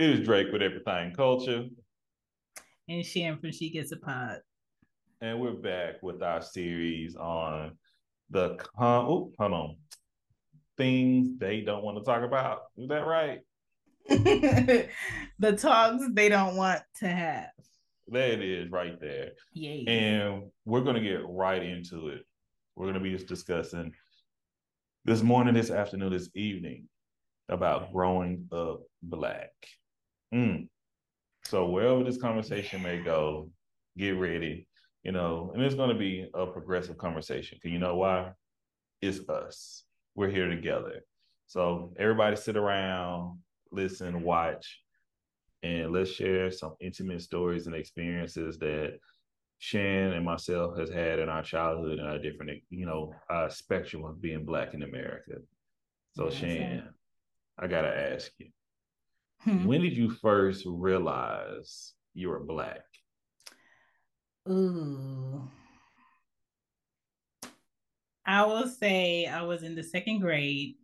It is Drake with Everythang Culture. And Chan from She Gets It Pod. And we're back with our series on the con- oh, hold on. Things they don't want to talk about. Is that right? the talks they don't want to have. There it is, right there. Yeah. And we're gonna get right into it. We're gonna be just discussing this morning, this afternoon, this evening about growing up black. Mm. So wherever this conversation may go, get ready. You know, and it's going to be a progressive conversation. Cause you know why? It's us. We're here together. So everybody sit around, listen, watch, and let's share some intimate stories and experiences that Chan and myself has had in our childhood and our different, you know, spectrum of being black in America. So Chan, I gotta ask you, Hmm. When did you first realize you were black? Ooh. I will say I was in the second grade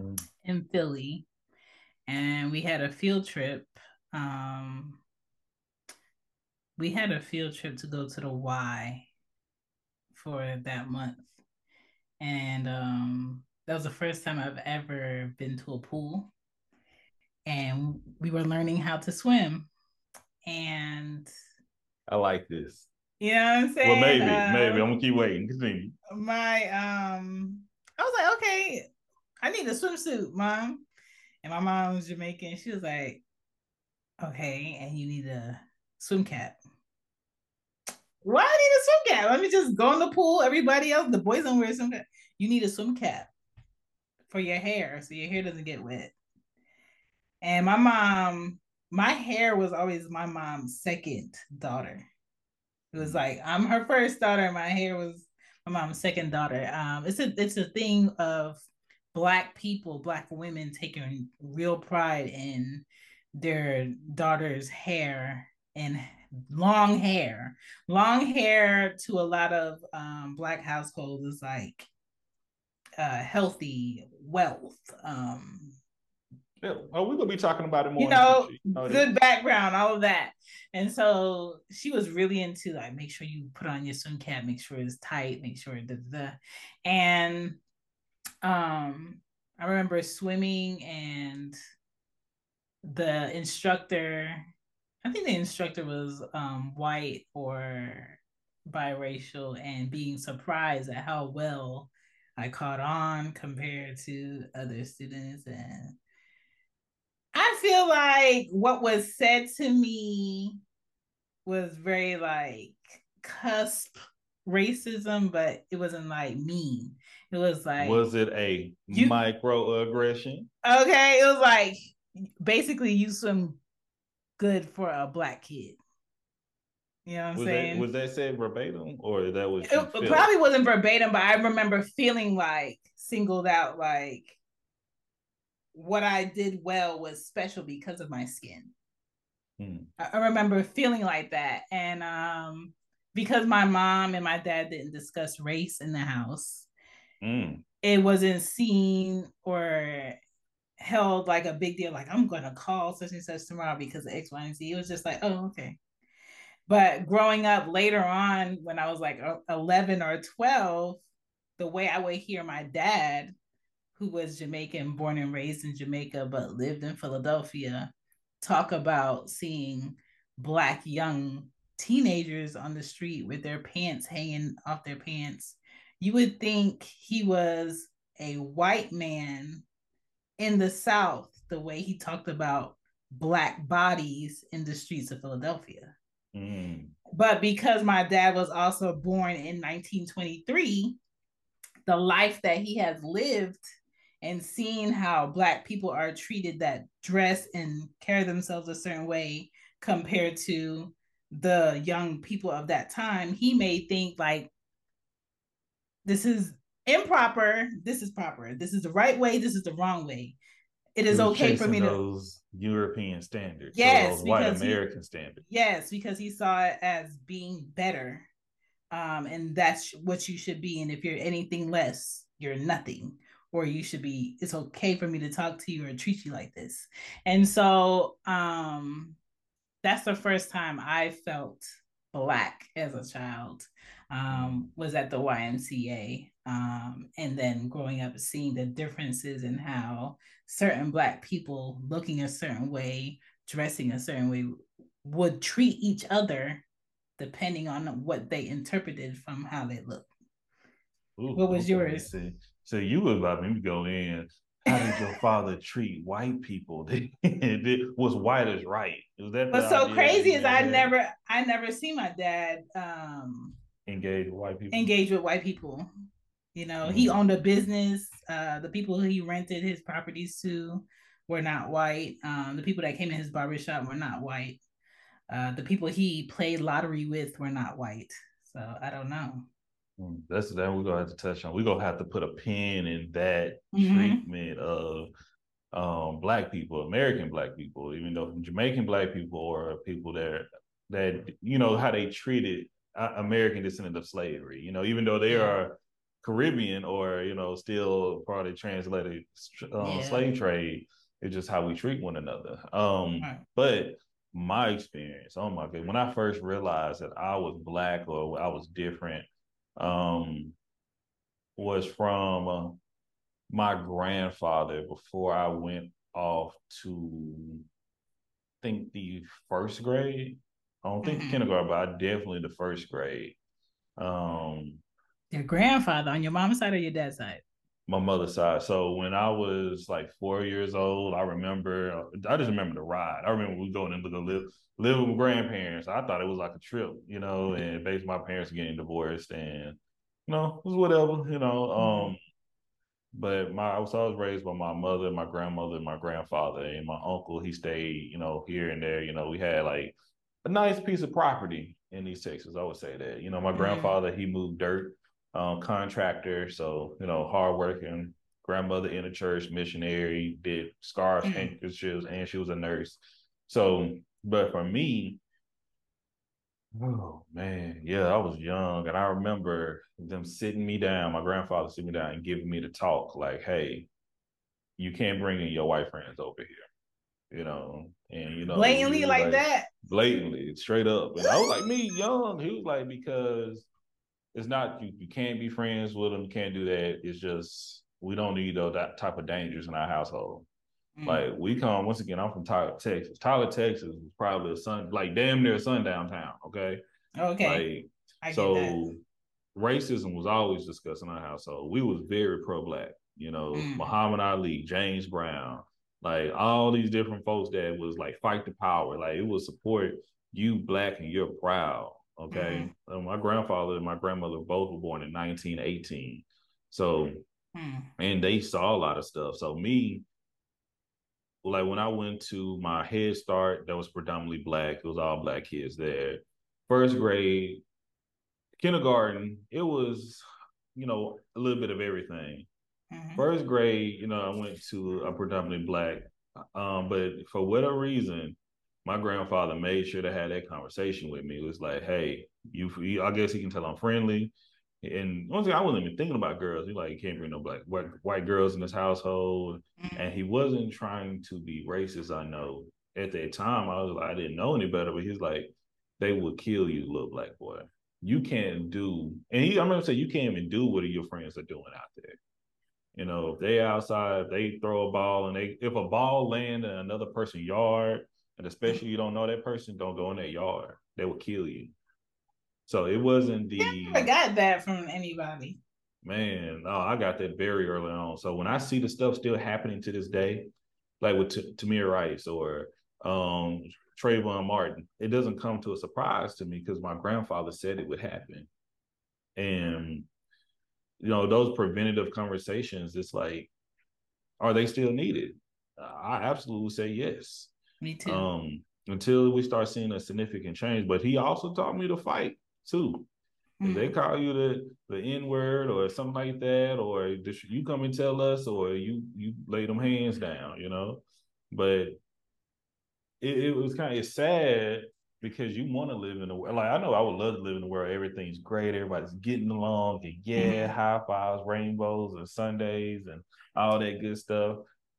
mm. in Philly and we had a field trip. Um, we had a field trip to go to the Y for that month. And um, that was the first time I've ever been to a pool and we were learning how to swim. And I like this. You know what I'm saying? Well, maybe, um, maybe. I'm gonna keep waiting. Continue. My um I was like, okay, I need a swimsuit, mom. And my mom was Jamaican. She was like, okay, and you need a swim cap. Why I need a swim cap? Let me just go in the pool. Everybody else, the boys don't wear a swim cap. You need a swim cap for your hair so your hair doesn't get wet. And my mom, my hair was always my mom's second daughter. It was like I'm her first daughter. My hair was my mom's second daughter. Um, it's a it's a thing of black people, black women taking real pride in their daughter's hair and long hair. Long hair to a lot of um, black households is like uh, healthy wealth. Um, yeah. Oh, we're gonna be talking about it more. You know, oh, good yeah. background, all of that. And so she was really into like make sure you put on your swim cap, make sure it's tight, make sure the the and um I remember swimming and the instructor, I think the instructor was um white or biracial and being surprised at how well I caught on compared to other students and feel like what was said to me was very like cusp racism, but it wasn't like mean. It was like Was it a you, microaggression? Okay. It was like basically you swim good for a black kid. You know what I'm was saying? That, was that said verbatim or that was it probably wasn't verbatim, but I remember feeling like singled out like what I did well was special because of my skin. Hmm. I, remember feeling like that. And um, because my mom and my dad didn't discuss race in the house, mm. it wasn't seen or held like a big deal. Like, I'm going to call such and such tomorrow because of X, Y, and Z. It was just like, oh, okay. But growing up later on, when I was like 11 or 12, the way I would hear my dad who was Jamaican, born and raised in Jamaica, but lived in Philadelphia, talk about seeing Black young teenagers on the street with their pants hanging off their pants. You would think he was a white man in the South, the way he talked about Black bodies in the streets of Philadelphia. Mm. But because my dad was also born in 1923, the life that he has lived and seeing how black people are treated that dress and carry themselves a certain way compared to the young people of that time he may think like this is improper this is proper this is the right way this is the wrong way it is okay for me to those European standards, yes, white American he, standards. Yes, because he saw it as being better, um, and that's what you should be. And if you're anything less, you're nothing or you should be it's okay for me to talk to you or treat you like this. And so um that's the first time i felt black as a child um was at the ymca um and then growing up seeing the differences in how certain black people looking a certain way dressing a certain way would treat each other depending on what they interpreted from how they look Ooh, what was okay. yours so you was about me to go in. How did your father treat white people? it was white as right. Was that What's so crazy is I never I never see my dad um engage with white people. Engage with white people. You know, mm-hmm. he owned a business. Uh the people he rented his properties to were not white. Um the people that came in his barbershop were not white. Uh the people he played lottery with were not white. So I don't know. Mm, that's that we're gonna have to touch on. We're gonna have to put a pin in that mm-hmm. treatment of um, black people, American black people, even though Jamaican black people or people that that you know how they treated uh, American descendant of slavery. You know, even though they are Caribbean or you know still part of the transatlantic um, yeah. slave trade, it's just how we treat one another. Um, right. But my experience, oh my god, when I first realized that I was black or I was different um, was from uh, my grandfather before I went off to I think the first grade. I don't think mm-hmm. kindergarten, but I definitely the first grade. Um, your grandfather on your mom's side or your dad's side? My mother's side. So when I was like four years old, I remember. I just remember the ride. I remember we going into the live live with grandparents. I thought it was like a trip, you know, and based my parents getting divorced and you know, it was whatever, you know. Mm-hmm. Um but my I was always raised by my mother, my grandmother, my grandfather, and my uncle. He stayed, you know, here and there. You know, we had like a nice piece of property in East Texas. I would say that. You know, my mm-hmm. grandfather he moved dirt, um, contractor, so you know, hardworking. Grandmother in the church, missionary, did scarves, mm-hmm. handkerchiefs, and she was a nurse. So but for me, oh man, yeah, I was young and I remember them sitting me down, my grandfather sitting me down and giving me the talk, like, hey, you can't bring in your white friends over here. You know, and you know, blatantly like, like, that, blatantly, straight up. And I was like, me young. He was like, because it's not you. You can't be friends with them. You can't do that. It's just we don't need those that type of dangers in our household. Mm. Like we come once again. I'm from Tyler, Texas. Tyler, Texas was probably a sun, like damn near a sundown town. Okay. Okay. Like so, racism was always discussed in our household. We was very pro black. You know, mm. Muhammad Ali, James Brown, like all these different folks that was like fight the power. Like it was support you black and you're proud. Okay. Mm. my grandfather and my grandmother both were born in 1918. So, mm. and they saw a lot of stuff. So me like when I went to my Head Start, that was predominantly black. It was all black kids there. First grade, kindergarten, it was, you know, a little bit of everything. Mm-hmm. First grade, you know, I went to a predominantly black, um, but for whatever reason, my grandfather made sure to have that conversation with me. It was like, hey, you, I guess he can tell I'm friendly. And one thing I wasn't even thinking about girls. He like he can't bring no black white, white girls in his household, mm-hmm. and he wasn't trying to be racist. I know at that time I was like I didn't know any better, but he's like they will kill you, little black boy. You can't do, and he, I'm gonna say you can't even do what your friends are doing out there. You know, if they outside, they throw a ball, and they if a ball land in another person's yard, and especially you don't know that person, don't go in that yard. They will kill you. So it wasn't the. I got that from anybody. Man, no, I got that very early on. So when I see the stuff still happening to this day, like with T- Tamir Rice or um, Trayvon Martin, it doesn't come to a surprise to me because my grandfather said it would happen. And you know, those preventative conversations, it's like, are they still needed? I absolutely say yes. Me too. Um, until we start seeing a significant change. But he also taught me to fight too. If they mm-hmm. call you the the N word or something like that, or you come and tell us, or you you lay them hands down, you know. But it, it was kind of it's sad because you want to live in the world. Like I know I would love to live in the world. Everything's great. Everybody's getting along. And yeah, mm-hmm. high fives, rainbows, and Sundays, and all that good stuff.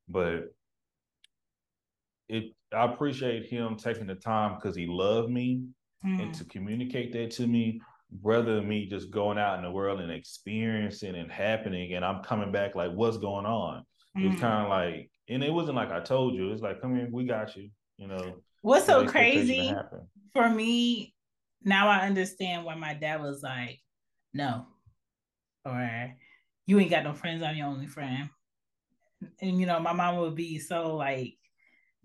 But it, I appreciate him taking the time because he loved me mm-hmm. and to communicate that to me. Rather than me just going out in the world and experiencing and happening, and I'm coming back like, what's going on? Mm-hmm. It was mm. kind of like, and it wasn't like I told you. It's like, come here, we got you. You know What's so crazy for me now? I understand why my dad was like, "No," or "You ain't got no friends. I'm your only friend." And you know, my mom would be so like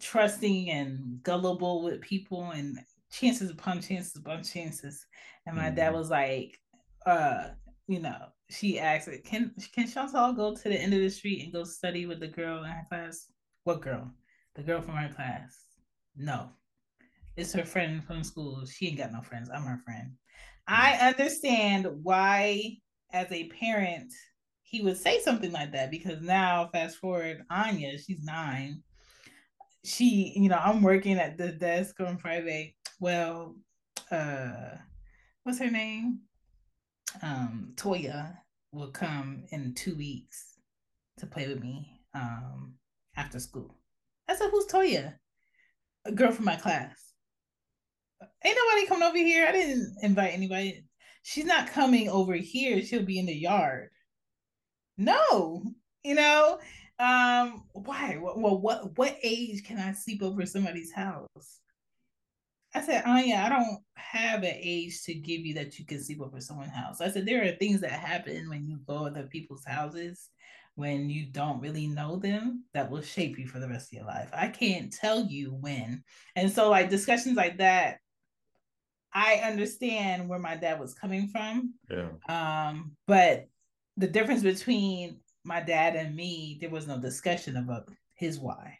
trusting and gullible with people, and chances upon chances upon chances. And my mm-hmm. dad was like, "Uh, you know." She asked, "Can can Chantal go to the end of the street and go study with the girl in her class?" What girl? The girl from her class no. It's her friend from school. She ain't got no friends. I'm her friend. I mm. understand why, as a parent, he would say something like that because now, fast forward, Anya, she's nine. She, you know, I'm working at the desk on Friday. Well, uh, what's her name? Um, Toya will come in two weeks to play with me um after school. I said, Who's Toya? a girl from my class. Ain't nobody coming over here. I didn't invite anybody. She's not coming over here. She'll be in the yard. No, you know, um, why? Well, what what age can I sleep over somebody's house? I said, Anya, I don't have an age to give you that you can sleep over someone's house. I said, there are things that happen when you go to people's houses when you don't really know them that will shape you for the rest of your life. I can't tell you when. And so, like, discussions like that, I understand where my dad was coming from. Yeah. Um, but the difference between my dad and me, there was no discussion about his why.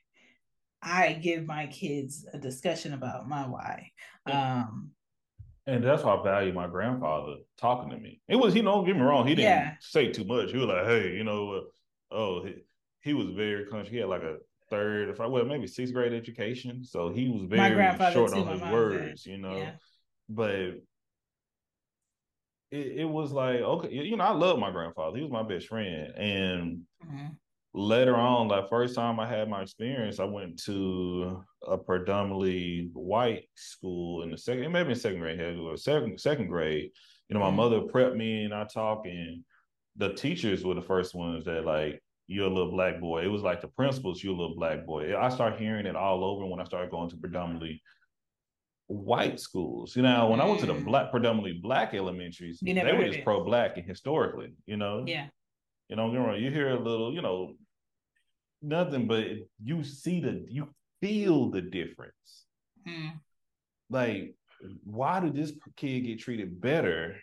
I give my kids a discussion about my why. Um, and that's why I value my grandfather talking to me. It was, he don't get me wrong, he didn't yeah. say too much. He was like, hey, you know, uh, oh, he, he was very country. He had like a third, if I well, maybe sixth grade education. So he was very short on his words, said. you know. Yeah. But it, it, was like, okay, you know, I love my grandfather. He was my best friend. And mm-hmm. later on, like first time I had my experience, I went to a predominantly white school in the second, It maybe in second grade, or second second grade. You know, my mm-hmm. mother prepped me and I talk and the teachers were the first ones that like you're a little black boy. It was like the principals, you're a little black boy. I started hearing it all over when I started going to predominantly white schools. You know, when. I went to the mm. black, predominantly black elementaries, they were just pro black and historically, you know? Yeah. You know, you hear a little, you know, nothing, but you see the, you feel the difference. Mm. Like, why did this kid get treated better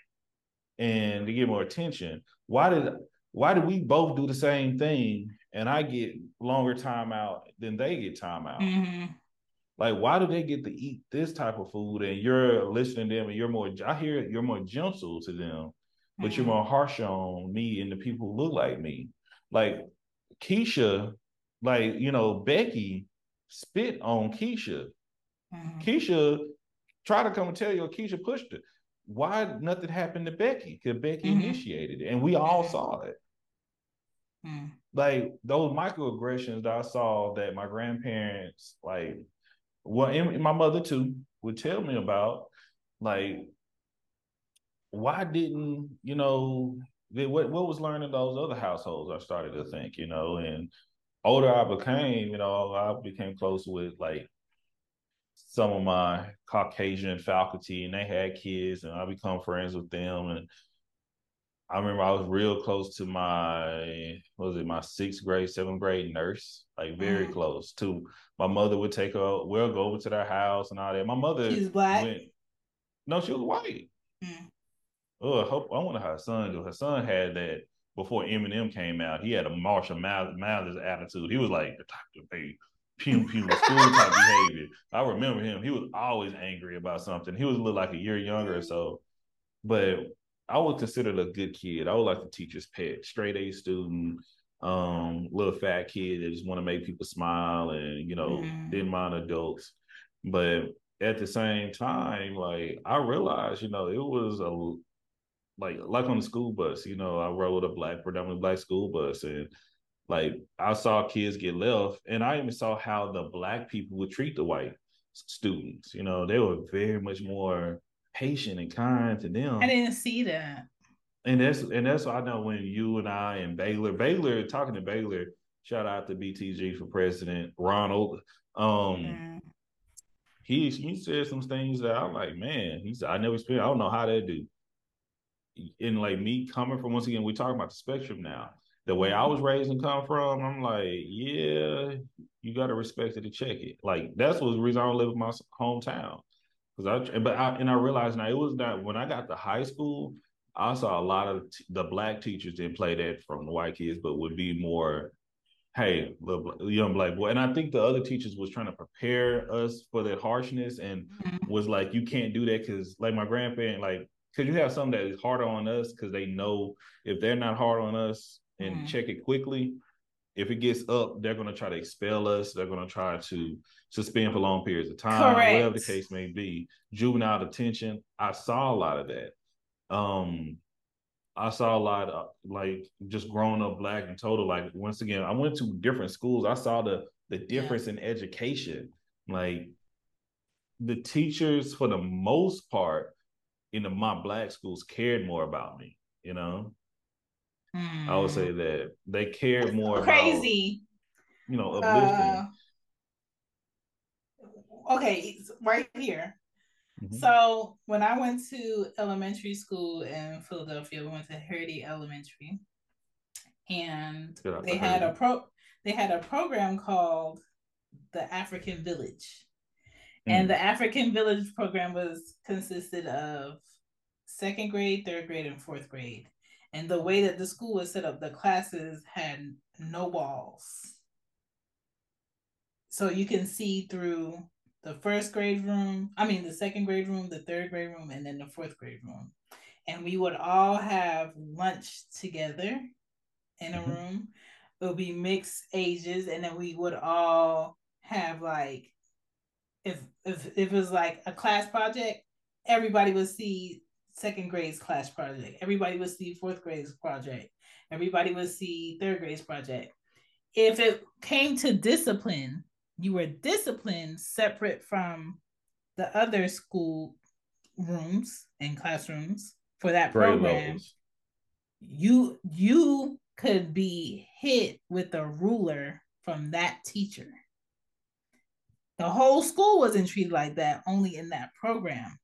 and to get more attention? Why did why did we both do the same thing and I get longer time out than they get time out? Mm-hmm. Like, why do they get to eat this type of food and you're listening to them and you're more, I hear you're more gentle to them, but mm-hmm. you're more harsh on me and the people who look like me. Like, Keisha, like, you know, Becky spit on Keisha. Mm-hmm. Keisha tried to come and tell you, Keisha pushed it why nothing happened to Becky? Because Becky mm-hmm. initiated it, and we all saw it. Mm. Like those microaggressions that I saw that my grandparents, like, well, my mother too, would tell me about, like, why didn't you know what what was learned in those other households? I started to think, you know, and older I became, you know, I became close with like some of my Caucasian faculty and they had kids and I become friends with them. And I remember I was real close to my, was it my sixth grade, seventh grade nurse, like very mm. close to my mother would take her, we'll go over to their house and all that. My mother She's black. Went, no, she was white. Mm. Oh, I hope I wonder how her son do. Her son had that before Eminem came out. He had a Marshall Mathers attitude. He was like the type to pay pew pew school type behavior. I remember him. He was always angry about something. He was a little like a year younger or so, but I was considered a good kid. I was like the teacher's pet, straight A student, um, little fat kid that just want to make people smile and you know mm. didn't mind adults. But at the same time, like I realized, you know, it was a like like on the school bus, you know, I rode a black, predominantly black school bus and like I saw kids get left, and I even saw how the black people would treat the white students. You know, they were very much more patient and kind to them. I didn't see that. And that's and that's why I know when you and I and Baylor, Baylor talking to Baylor, shout out to BTG for president Ronald. Um, yeah. he he said some things that I'm like, man, he said I never experienced. I don't know how they do. And like me coming from once again, we talking about the spectrum now the way I was raised and come from, I'm like, yeah, you got to respect it to check it. Like that's what the reason I don't live in my hometown. Cause I, but I, and I realized now it was not when I got to high school, I saw a lot of t- the black teachers didn't play that from the white kids, but would be more, hey, the young black boy. And I think the other teachers was trying to prepare us for that harshness and mm-hmm. was like, you can't do that because like my grandparent, like, because you have some that is harder on us because they know if they're not hard on us, and mm-hmm. check it quickly. If it gets up, they're going to try to expel us. They're going to try to suspend for long periods of time, Correct. whatever the case may be. Juvenile detention. I saw a lot of that. Um, I saw a lot of like just growing up black and total. Like once again, I went to different schools. I saw the the difference yeah. in education. Like the teachers, for the most part, in the, my black schools, cared more about me. You know, Mm. I would say hmm. that they care more crazy. About, you know, uplifting. Uh, okay, right here. Mm-hmm. So when I went to elementary school in Philadelphia, we went to Heritage Elementary, and they had a pro. They had a program called the African Village, mm. and the African Village program was consisted of second grade, third grade, and fourth grade. And the way that the school was set up, the classes had no walls. So you can see through the first grade room, I mean, the second grade room, the third grade room, and then the fourth grade room. And we would all have lunch together in a mm-hmm. room. It would be mixed ages, and then we would all have like, if if if it was like a class project, everybody would see second grade's class project. Everybody would see fourth grade's project. Everybody would see third grade's project. If it came to discipline, you were disciplined separate from the other school rooms and classrooms for that program. You you could be hit with a ruler from that teacher. The whole school wasn't treated like that, only in that program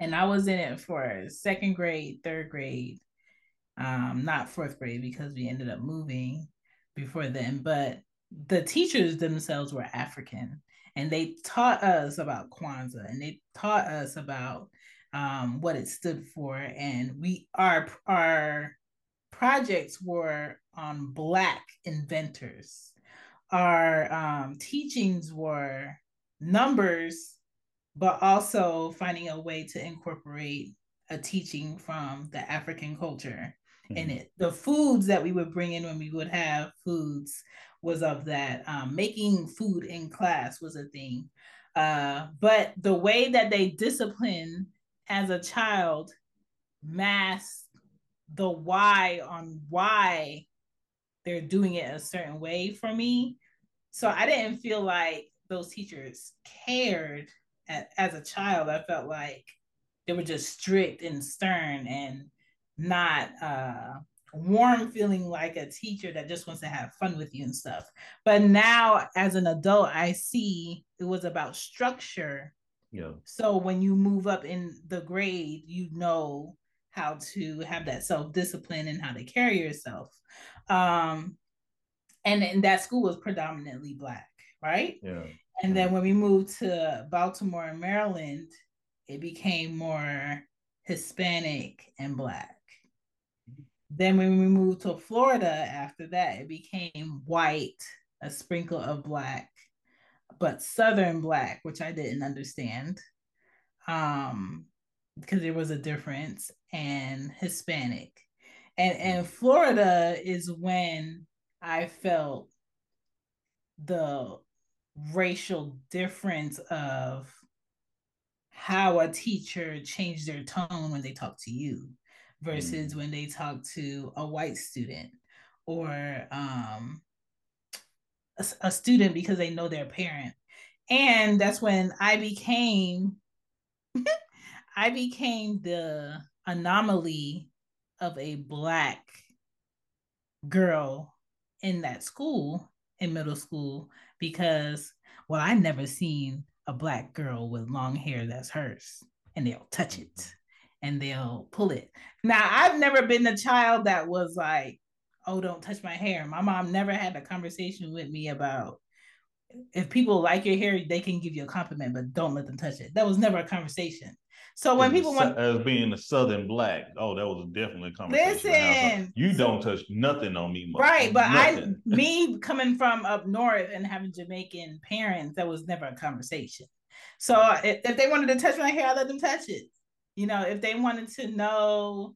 and I was in it for second grade, third grade, um, not fourth grade because we ended up moving before then. But the teachers themselves were African, and they taught us about Kwanzaa, and they taught us about um, what it stood for, and we our our projects were on Black inventors. Our um, teachings were numbers but also finding a way to incorporate a teaching from the African culture mm-hmm. in it. The foods that we would bring in when we would have foods was of that. Um, making food in class was a thing. Uh, but the way that they discipline as a child masked the why on why they're doing it a certain way for me. So I didn't feel like those teachers cared as a child, I felt like they were just strict and stern and not uh, warm, feeling like a teacher that just wants to have fun with you and stuff. But now, as an adult, I see it was about structure. Yeah. So when you move up in the grade, you know how to have that self discipline and how to carry yourself. Um, and, and that school was predominantly black, right? Yeah. And then when we moved to Baltimore and Maryland, it became more Hispanic and Black. Then when we moved to Florida after that, it became white, a sprinkle of Black, but Southern Black, which I didn't understand um, because there was a difference, and Hispanic. And, and Florida is when I felt the racial difference of how a teacher changed their tone when they talk to you versus mm. when they talk to a white student or um, a, a student because they know their parent. And that's when I became I became the anomaly of a black girl in that school in middle school because well I never seen a black girl with long hair that's hers and they'll touch it and they'll pull it. Now I've never been a child that was like, oh don't touch my hair. My mom never had a conversation with me about if people like your hair, they can give you a compliment, but don't let them touch it. That was never a conversation. So when people want as being a southern black, oh, that was definitely a conversation. Listen, you don't touch nothing on me, right? But nothing. I, me coming from up north and having Jamaican parents, that was never a conversation. So if, if they wanted to touch my hair, I let them touch it. You know, if they wanted to know,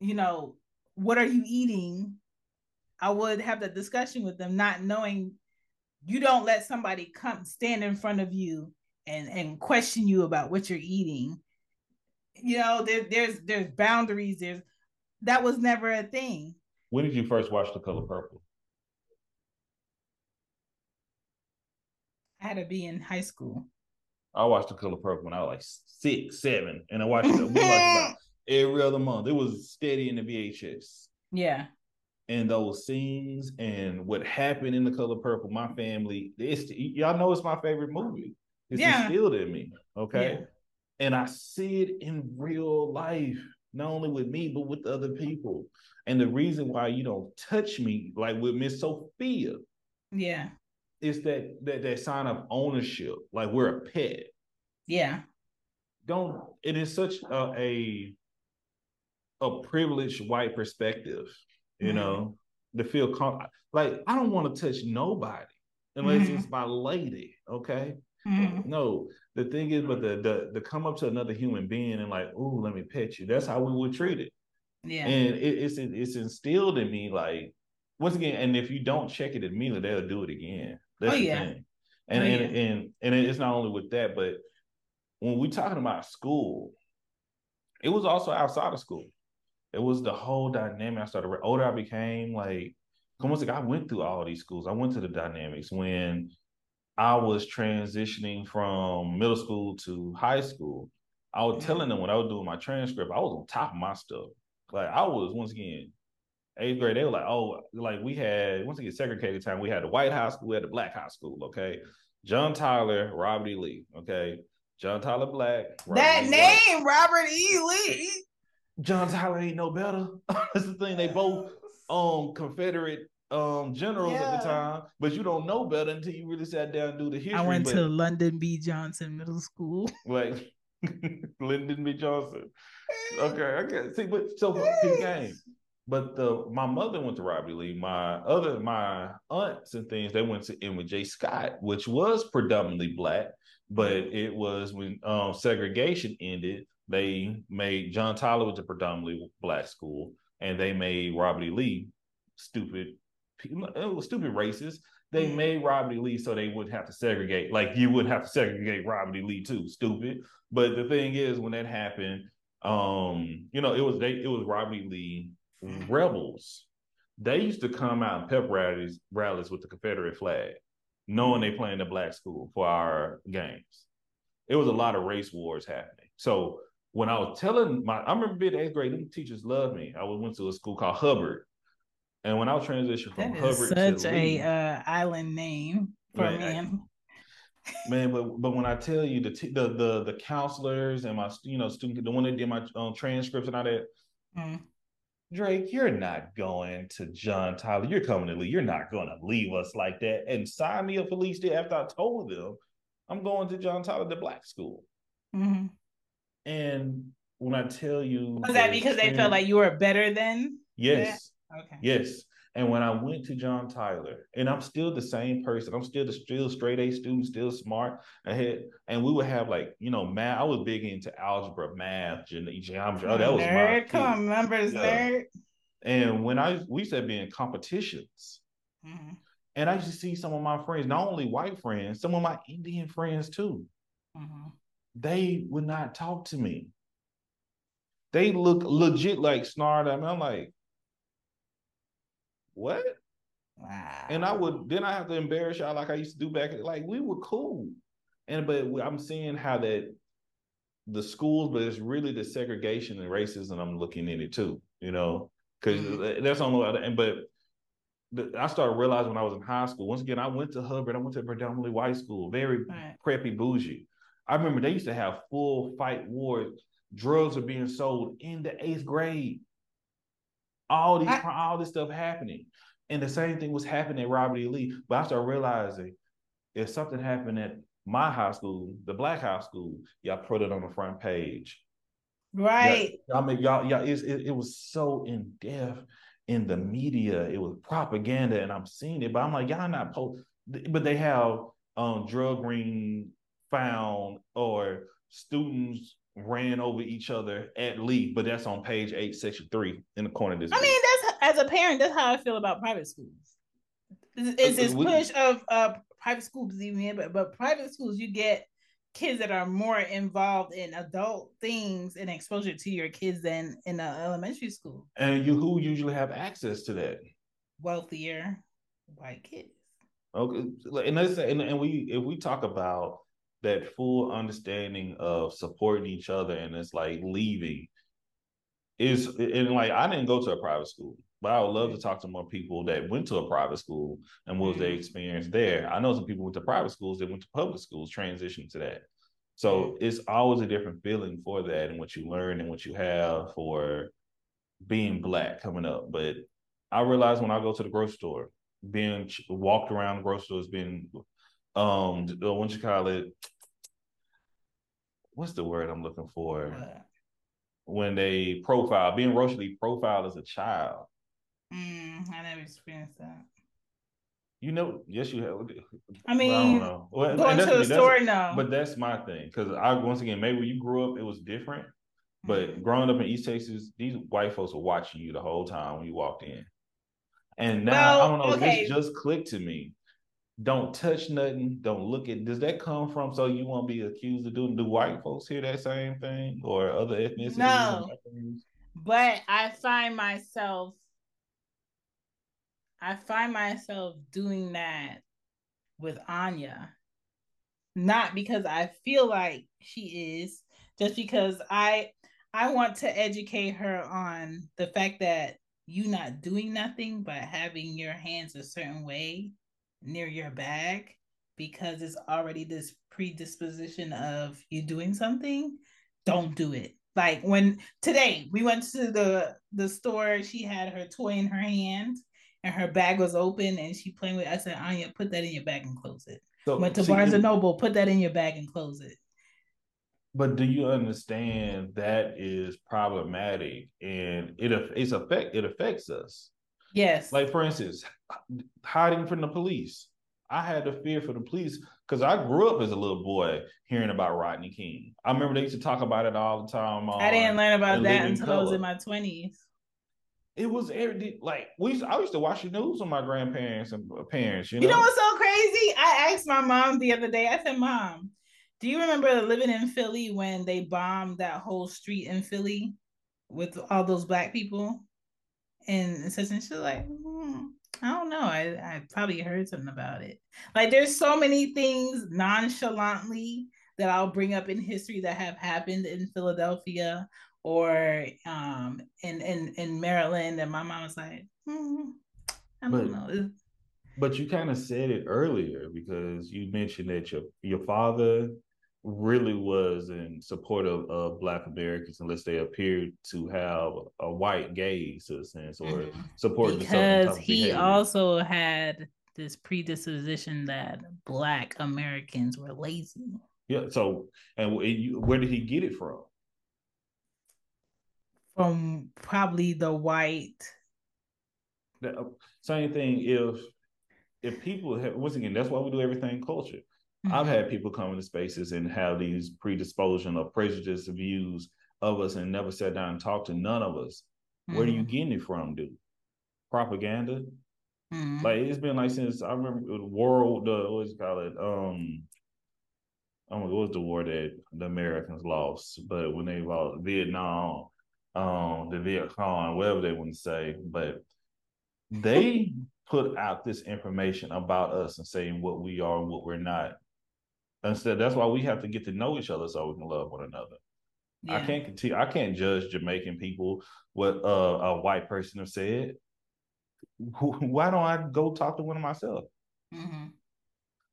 you know, what are you eating, I would have the discussion with them, not knowing you don't let somebody come stand in front of you and and question you about what you're eating you know there, there's there's boundaries there's that was never a thing. When did you first watch the color purple? I had to be in high school. I watched the color purple when i was like six seven and i watched it. Every other month. It was steady in the vhs yeah. And those scenes and what happened in the color purple my family it's y'all know it's my favorite movie. It's yeah. instilled in me okay? Yeah. And I see it in real life, not only with me, but with other people. And the reason why you don't touch me, like with Miss Sofia, yeah, is that that that sign of ownership, like we're a pet. Yeah. Don't it is such a a, a privileged white perspective, you mm-hmm. know, to feel com- like I don't want to touch nobody unless mm-hmm. it's my lady, okay? Mm-hmm. No, the thing is, but mm-hmm. the the the come up to another human being and like, oh, let me pet you. That's how we would treat it. Yeah, and it, it's it's instilled in me like once again, and if you don't check it immediately, they'll do it again. That's oh, the yeah. thing. Oh, and, oh, and, yeah. and and it's not only with that, but when we talking about school, it was also outside of school. It was the whole dynamic. I started older I became, like once again, I went through all these schools. I went to the dynamics when I was transitioning from middle school to high school, I was telling them when I was doing my transcript, I was on top of my stuff. Like I was once again, eighth grade, they were like, oh, like we had once again segregated time. We had the white high school, we had the black high school. Okay, John Tyler, Robert E. Lee. Okay, John Tyler Black. Robert that e. name, White. Robert E. Lee. John Tyler ain't no better. That's the thing. They both um Confederate um generals yeah. at the time, but you don't know better until you really sat down and do the history. I went but, to London B. Johnson Middle School. Like Lyndon B. Johnson. Okay, okay. See, but so he came. But the my mother went to Robbie Lee. My other my aunts and things they went to Emmett J. Scott, which was predominantly black. But it was when um, segregation ended, they made John Tyler was a predominantly black school, and they made Robert E. Lee stupid it was stupid racist. They made Robert E. Lee so they wouldn't have to segregate. Like you wouldn't have to segregate Robert E. Lee too. Stupid. But the thing is, when that happened, um, you know, it was they it was Robert E. Lee rebels. They used to come out and pep rallies rallies with the Confederate flag, knowing they playing the black school for our games. It was a lot of race wars happening. So when I was telling my, I remember being eighth grade, them teachers loved me. I went to a school called Hubbard and when I was transitioned from that Hubbard such a Lee, uh, island name for man, a man. man, but but when I tell you the t- the the the counselors and my you know student the one that did my um, transcripts and all that, mm. Drake, you're not going to John Tyler. You're coming to Lee. You're not going to leave us like that and sign me up for Lee after I told them I'm going to John Tyler, the black school. Mm-hmm. And when I tell you, was that because they felt like you were better than? Yes. Okay. Yes. And when I went to John Tyler, and I'm still the same person, I'm still the still straight A student, still smart ahead. And we would have like, you know, math. I was big into algebra, math, geometry. Oh, that was nerd. my come on, numbers, yeah. nerd. And when I we used to be in competitions, mm-hmm. and I used to see some of my friends, not only white friends, some of my Indian friends too. Mm-hmm. they would not talk to me. They look legit like snarled at me. I'm like, what? Wow. And I would then I have to embarrass y'all like I used to do back. Like we were cool, and but I'm seeing how that the schools, but it's really the segregation and racism I'm looking in it too. You know, because mm-hmm. that's on the other. And but I started realizing when I was in high school. Once again, I went to Hubbard. I went to a predominantly white school, very right. preppy, bougie. I remember they used to have full fight wars. Drugs are being sold in the eighth grade. All these, I, all this stuff happening, and the same thing was happening at Robert E. Lee. But I started realizing if something happened at my high school, the black high school, y'all put it on the front page. Right. I mean, y'all, y'all, it, it, it was so in depth in the media. It was propaganda, and I'm seeing it, but I'm like, y'all not post. But they have um drug ring found or students ran over each other at Lee, but that's on page eight, section three in the corner of this. I book. mean, that's as a parent, that's how I feel about private schools. Is this push of uh private schools even but but private schools you get kids that are more involved in adult things and exposure to your kids than in an elementary school. And you who usually have access to that? Wealthier white kids. Okay, and let's and, and we if we talk about that full understanding of supporting each other and it's like leaving is and like I didn't go to a private school. But I would love to talk to more people that went to a private school and what was their mm-hmm. experience there. I know some people went to private schools that went to public schools, transitioned to that. So it's always a different feeling for that and what you learn and what you have for being black coming up. But I realize when I go to the grocery store, being walked around the grocery store stores, being um what you call it? What's the word I'm looking for? When they profile, being racially profiled as a child Mm, I never experienced that. You know, yes, you have. I mean, I don't know. Well, going to a store now. But that's my thing because I once again maybe when you grew up it was different, but mm-hmm. growing up in East Texas, these white folks were watching you the whole time when you walked in. And now well, I don't know. Okay. This just clicked to me. Don't touch nothing. Don't look at. Does that come from so you won't be accused of doing? Do white folks hear that same thing or other ethnicities? No, but I find myself I find myself doing that with Anya. Not because I feel like she is, just because I I want to educate her on the fact that you not doing nothing but having your hands a certain way near your bag because it's already this predisposition of you doing something, don't do it. Like when today we went to the the store, she had her toy in her hand and her bag was open and she playing with. It. I said, Anya, put that in your bag and close it. So, Went to Barnes and Noble, put that in your bag and close it. But do you understand that is problematic and it it's affect it affects us? Yes. Like for instance, hiding from the police. I had to fear for the police because I grew up as a little boy hearing about Rodney King. I remember they used to talk about it all the time. I didn't learn about that until color. I was in my twenties. It was like we. Used, I used to watch the news with my grandparents and parents. You know, you know what's so crazy? I asked my mom the other day. I said, "Mom, do you remember living in Philly when they bombed that whole street in Philly with all those black people?" And such and she's like, hmm, "I don't know. I I probably heard something about it. Like, there's so many things nonchalantly." That I'll bring up in history that have happened in Philadelphia or um in in in Maryland, and my mom was like, hmm, I don't but, know. But you kind of said it earlier because you mentioned that your your father really was in support of, of Black Americans unless they appeared to have a white gaze to a sense or mm-hmm. support because he also had this predisposition that Black Americans were lazy. Yeah. So, and where did he get it from? from probably the white. The uh, same thing if if people have once again, that's why we do Everythang Culture. Mm-hmm. I've had people come into spaces and have these predisposition or prejudiced views of us and never sat down and talked to none of us. Mm-hmm. Where are you getting it from, dude? Propaganda? Mm-hmm. Like it's been like since I remember the world, the what's it called it? Um I it was the war that the Americans lost, but when they lost Vietnam, um, the Viet Cong, whatever they want to say, but they put out this information about us and saying what we are and what we're not. Instead, that's why we have to get to know each other so we can love one another. Yeah. I can't continue. I can't judge Jamaican people what uh, a white person have said. Why don't I go talk to one of myself? Mm-hmm.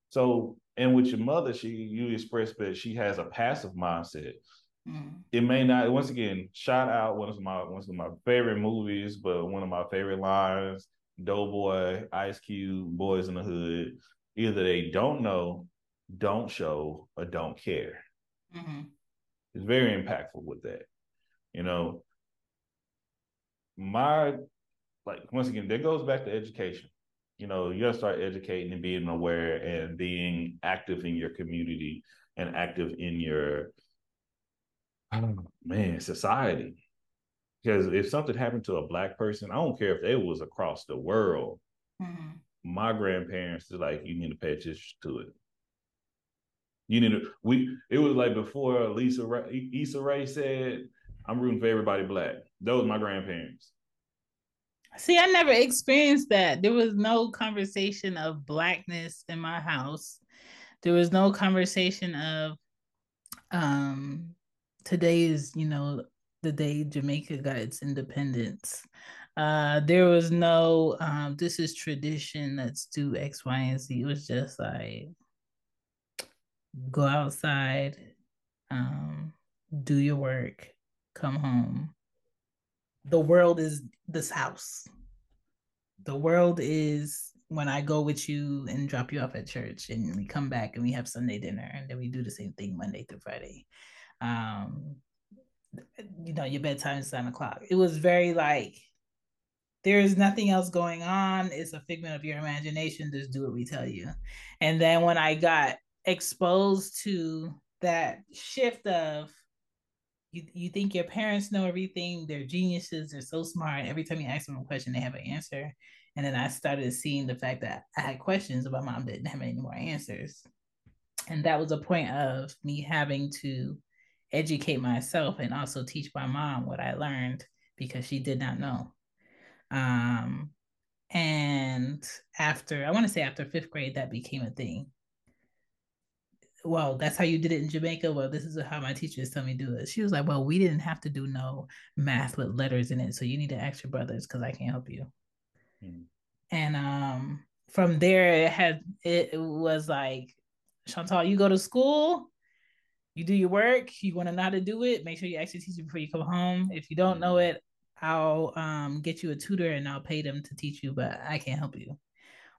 So, and with your mother, she you expressed that she has a passive mindset. Mm-hmm. It may not. Once again, shout out one of my one of my favorite movies, but one of my favorite lines: Doughboy, Ice Cube, Boyz n the Hood. Either they don't know, don't show, or don't care. Mm-hmm. It's very impactful with that. You know, my like once again, that goes back to education. You know, you gotta start educating and being aware and being active in your community and active in your oh, man society. Because if something happened to a black person, I don't care if it was across the world. Mm-hmm. My grandparents is like, you need to pay attention to it. You need to. We. It was like before Lisa Ray, Issa Rae said, "I'm rooting for everybody black." Those my grandparents. See, I never experienced that. There was no conversation of blackness in my house. There was no conversation of um today is, you know, the day Jamaica got its independence. Uh there was no um this is tradition, let's do X, Y, and Z. It was just like go outside, um, do your work, come home. The world is this house. The world is when I go with you and drop you off at church and we come back and we have Sunday dinner and then we do the same thing Monday through Friday. Um, you know, your bedtime is seven o'clock. It was very like there is nothing else going on. It's a figment of your imagination. Just do what we tell you. And then when I got exposed to that shift of you, you think your parents know everything, they're geniuses, they're so smart. Every time you ask them a question, they have an answer. And then I started seeing the fact that I had questions, but my mom didn't have any more answers. And that was a point of me having to educate myself and also teach my mom what I learned because she did not know. Um, and after, I want to say after fifth grade, that became a thing well, that's how you did it in Jamaica. Well, this is how my teachers tell me to do it. She was like, well, we didn't have to do no math with letters in it. So you need to ask your brothers because I can't help you. Mm-hmm. And um, from there, it had, it, it was like, Chantal, you go to school, you do your work, you want to know how to do it, make sure you ask your teacher before you come home. If you don't know mm-hmm. it, I'll um, get you a tutor and I'll pay them to teach you, but I can't help you.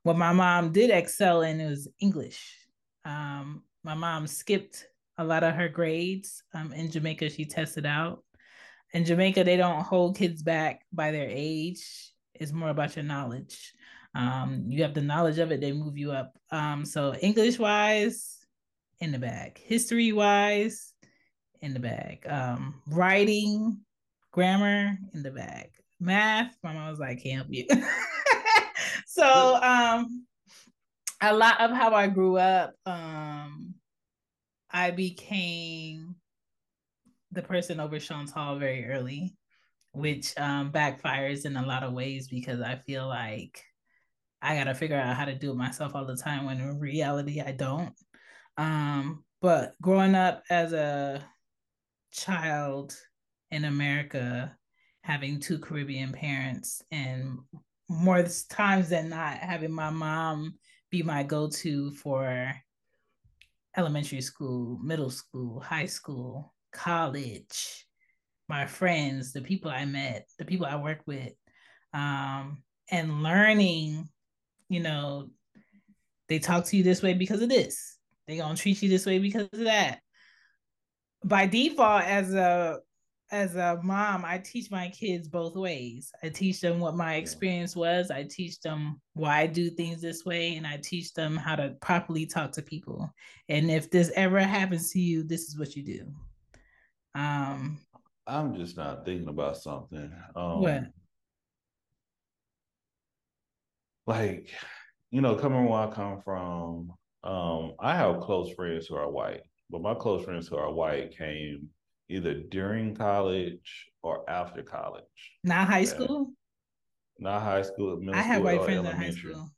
What my mom did excel in was English. Um, my mom skipped a lot of her grades. Um, in Jamaica, she tested out. In Jamaica, they don't hold kids back by their age. It's more about your knowledge. Um, you have the knowledge of it, they move you up. Um, so English wise, in the bag. History wise, in the bag. Um, writing, grammar, in the bag. Math, my mom was like, can't help you. so um a lot of how I grew up, um, I became the person over Sean's Hall very early, which um, backfires in a lot of ways because I feel like I got to figure out how to do it myself all the time when in reality I don't. Um, but growing up as a child in America, having two Caribbean parents, and more times than not, having my mom be my go-to for elementary school, middle school, high school, college, my friends, the people I met, the people I work with, um, and learning, you know, they talk to you this way because of this. They gonna treat you this way because of that. By default, as a as a mom, I teach my kids both ways. I teach them what my experience was. I teach them why I do things this way, and I teach them how to properly talk to people. And if this ever happens to you, this is what you do. Um, I'm just not thinking about something. Um, what? Like, you know, coming where I come from, um, I have close friends who are white. but my close friends who are white came either during college or after college. Not high school. Not high school. Middle I have white friends in high school.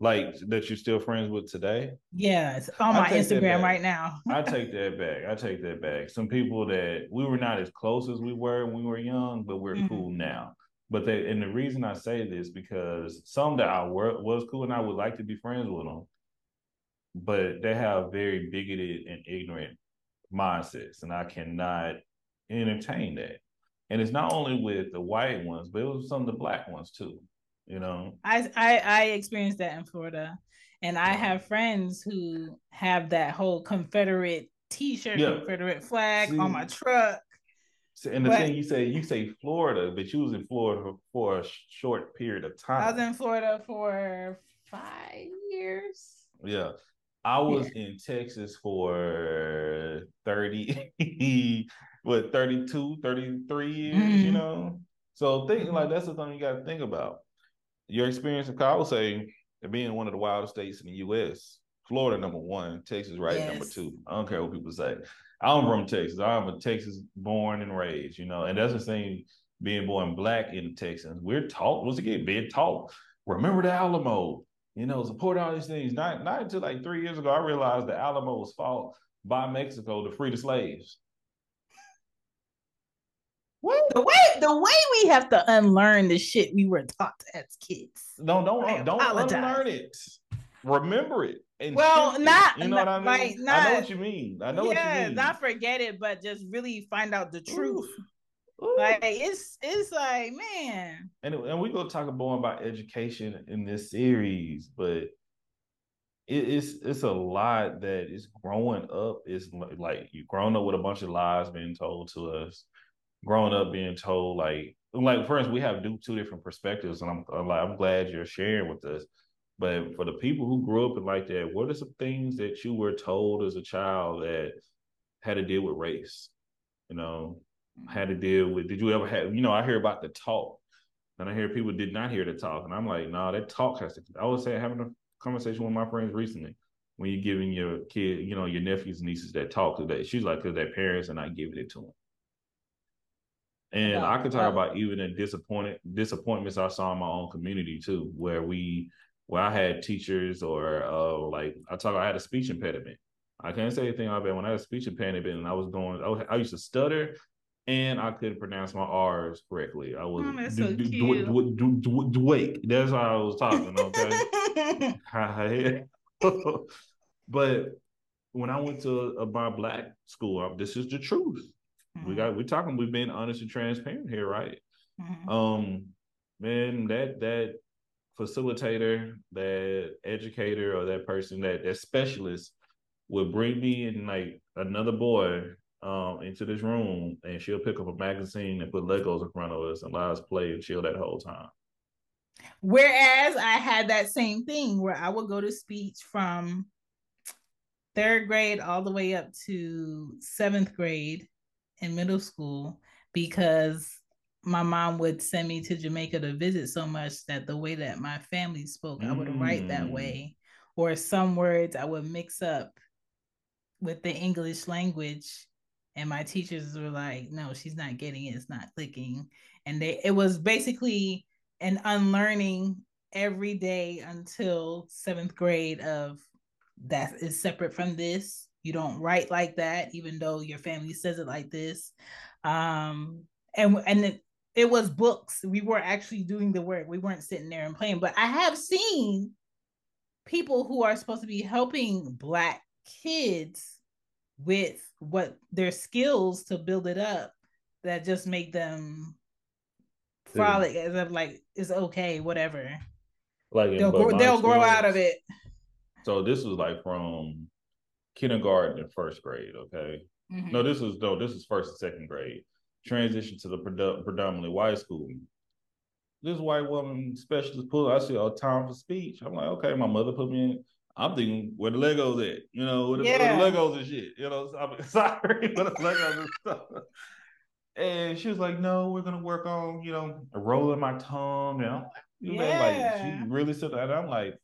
Like that you're still friends with today? Yes, on my Instagram right now. I take that back. I take that back. Some people that we were not as close as we were when we were young, but we're mm-hmm. cool now. But they, and the reason I say this because some that I were, was cool and I would like to be friends with them, but they have very bigoted and ignorant mindsets, and I cannot entertain that. And it's not only with the white ones, but it was some of the black ones too. You know, I I, I experienced that in Florida, and I have friends who have that whole Confederate T-shirt, yeah. Confederate flag See, on my truck. And the but, thing you say, you say Florida, but you was in Florida for a short period of time. I was in Florida for five years. Yeah. I was yeah. in Texas for 30, what, 32, 33 years, mm-hmm. you know? So thinking like that's the thing you got to think about. Your experience in I would say being one of the wildest states in the US, Florida number one, Texas right yes. number two. I don't care what people say. I'm from Texas. I'm a Texas born and raised, you know, and that's the thing being born black in Texas. We're taught, once again, being taught, remember the Alamo, you know, support all these things. Not not until like three years ago, I realized the Alamo was fought by Mexico to free the slaves. What? The way the way we have to unlearn the shit we were taught as kids. No, don't don't unlearn it. Remember it And well, not you know what I mean. Like, not, I know what you mean. I know yeah, what you mean. Not forget it, but just really find out the truth. Ooh. Ooh. Like it's it's like man. And and we gonna talk more about education in this series, but it, it's it's a lot that is growing up. It's like you growing up with a bunch of lies being told to us. Growing up being told like like instance, we have two different perspectives, and I'm I'm, like, I'm glad you're sharing with us but for the people who grew up in like that, what are some things that you were told as a child that had to deal with race? You know, had to deal with. Did you ever have? You know, I hear about the talk, and I hear people did not hear the talk, and I'm like, no, nah, that talk has to. I was saying having a conversation with my friends recently when you're giving your kid, you know, your nephews and nieces that talk to that. She's like, because their parents are not giving it to them. And yeah, I could talk about even the disappointed disappointments I saw in my own community too, where we where I had teachers or uh, like I talk, I had a speech impediment. I can't say anything about it. When I had a speech impediment and I was going, I, was, I used to stutter and I couldn't pronounce my R's correctly. I was oh, so Dwake. That's how I was talking. Okay. but when I went to a, my black school, this is the truth. Mm-hmm. We got we're talking. We've been honest and transparent here, right? Mm-hmm. Um, man, that that facilitator, that educator, or that person that that specialist would bring me and like another boy um, into this room, and she'll pick up a magazine and put Legos in front of us and let us play and chill that whole time. Whereas I had that same thing where I would go to speech from third grade all the way up to seventh grade in middle school because my mom would send me to Jamaica to visit so much that the way that my family spoke, mm. I would write that mm. way. Or some words I would mix up with the English language. And my teachers were like, no, she's not getting it, it's not clicking. And they it was basically an unlearning every day until seventh grade of that is separate from this. You don't write like that, even though your family says it like this. Um, and and it, it was books. We were actually doing the work. We weren't sitting there and playing. But I have seen people who are supposed to be helping black kids with what their skills to build it up that just make them frolic as if like it's okay, whatever. Like they'll grow, they'll grow out of it. So this was like from kindergarten and first grade, okay? Mm-hmm. No, this was no, this is first and second grade transition to the predominantly white school. This white woman specialist pulled, I see a time for speech. I'm like, okay, my mother put me in. I'm thinking where the Legos at, you know, where the, yeah. where the Legos and shit, you know. So I'm sorry, for the Legos and stuff. And she was like, "No, we're gonna work on, you know, rolling my tongue." And I'm like, yeah. like she really said that. I'm like,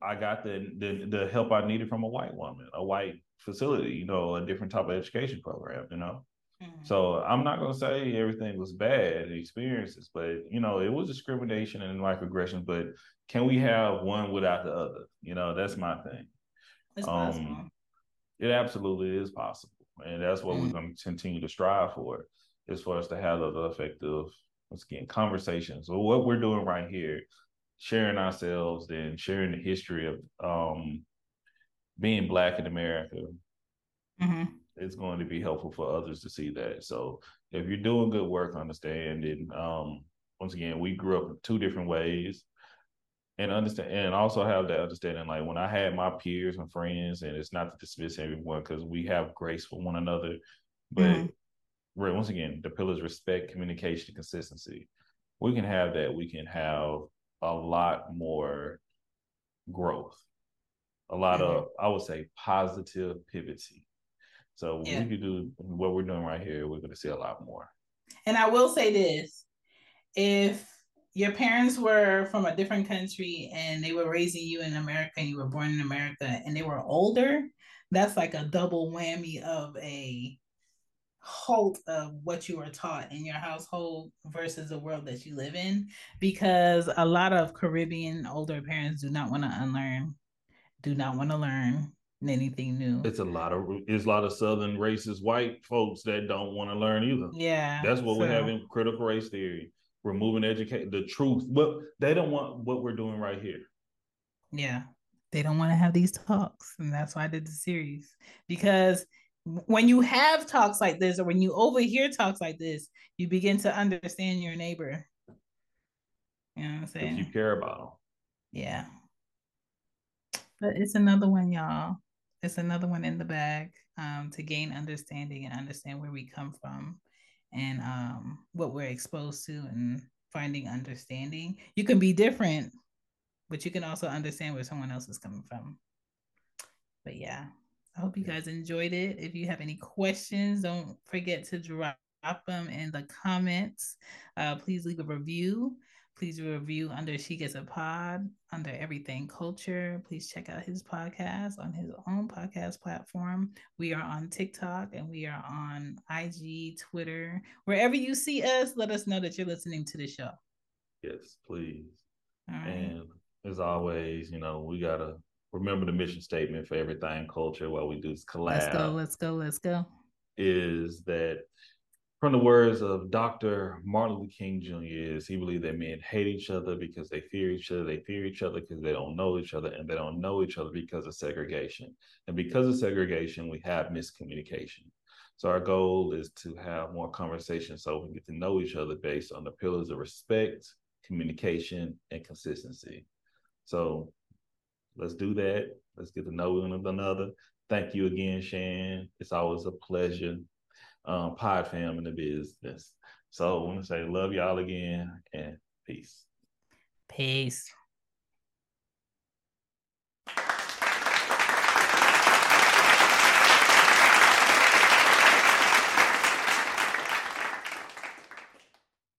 I got the, the the help I needed from a white woman, a white facility, you know, a different type of education program, you know. Mm-hmm. So I'm not gonna say everything was bad experiences, but you know, it was discrimination and microaggression. But can we have one without the other? You know, that's my thing. It's um, possible. It absolutely is possible, and that's what mm-hmm. we're going to continue to strive for. Is for us to have those effective, once again, conversations. So what we're doing right here, sharing ourselves and sharing the history of um, being Black in America. Mm-hmm it's going to be helpful for others to see that. So if you're doing good work, understand and um, once again, we grew up in two different ways and understand and also have that understanding like when I had my peers and friends, and it's not to dismiss everyone because we have grace for one another, but mm-hmm. once again, the pillars respect, communication, consistency. We can have that, we can have a lot more growth, a lot mm-hmm. of I would say positive pivoting so yeah. we could do what we're doing right here, we're going to see a lot more. And I will say this if your parents were from a different country and they were raising you in America and you were born in America and they were older, that's like a double whammy of a halt of what you were taught in your household versus the world that you live in because a lot of Caribbean older parents do not want to unlearn, do not want to learn, anything new. It's a lot of it's a lot of southern racist white folks that don't want to learn either. Yeah. That's what so. we're having critical race theory. Removing educate the truth. But they don't want what we're doing right here. Yeah. They don't want to have these talks. And that's why I did the series. Because when you have talks like this, or when you overhear talks like this, you begin to understand your neighbor. You know what I'm saying? you care about them. Yeah. But it's another one, y'all it's another one in the bag um, to gain understanding and understand where we come from and um, what we're exposed to and finding understanding. You can be different, but you can also understand where someone else is coming from. But yeah, I hope you guys enjoyed it. If you have any questions, don't forget to drop them in the comments. Uh, please leave a review. Please review under She Gets It Pod under Everythang Culture. Please check out his podcast on his own podcast platform. We are on TikTok and we are on IG, Twitter. Wherever you see us, let us know that you're listening to the show. Yes, please. Right. And as always, you know, we gotta remember the mission statement for Everythang Culture. What we do is collab. Let's go, let's go, let's go. Is that from the words of Dr. Martin Luther King Jr. is he believed that men hate each other because they fear each other. They fear each other because they don't know each other, and they don't know each other because of segregation. And because of segregation, we have miscommunication. So our goal is to have more conversation so we can get to know each other based on the pillars of respect, communication, and consistency. So let's do that. Let's get to know one another. Thank you again, Chan. It's always a pleasure um, pod fam in the business. So I want to say love y'all again and peace. Peace.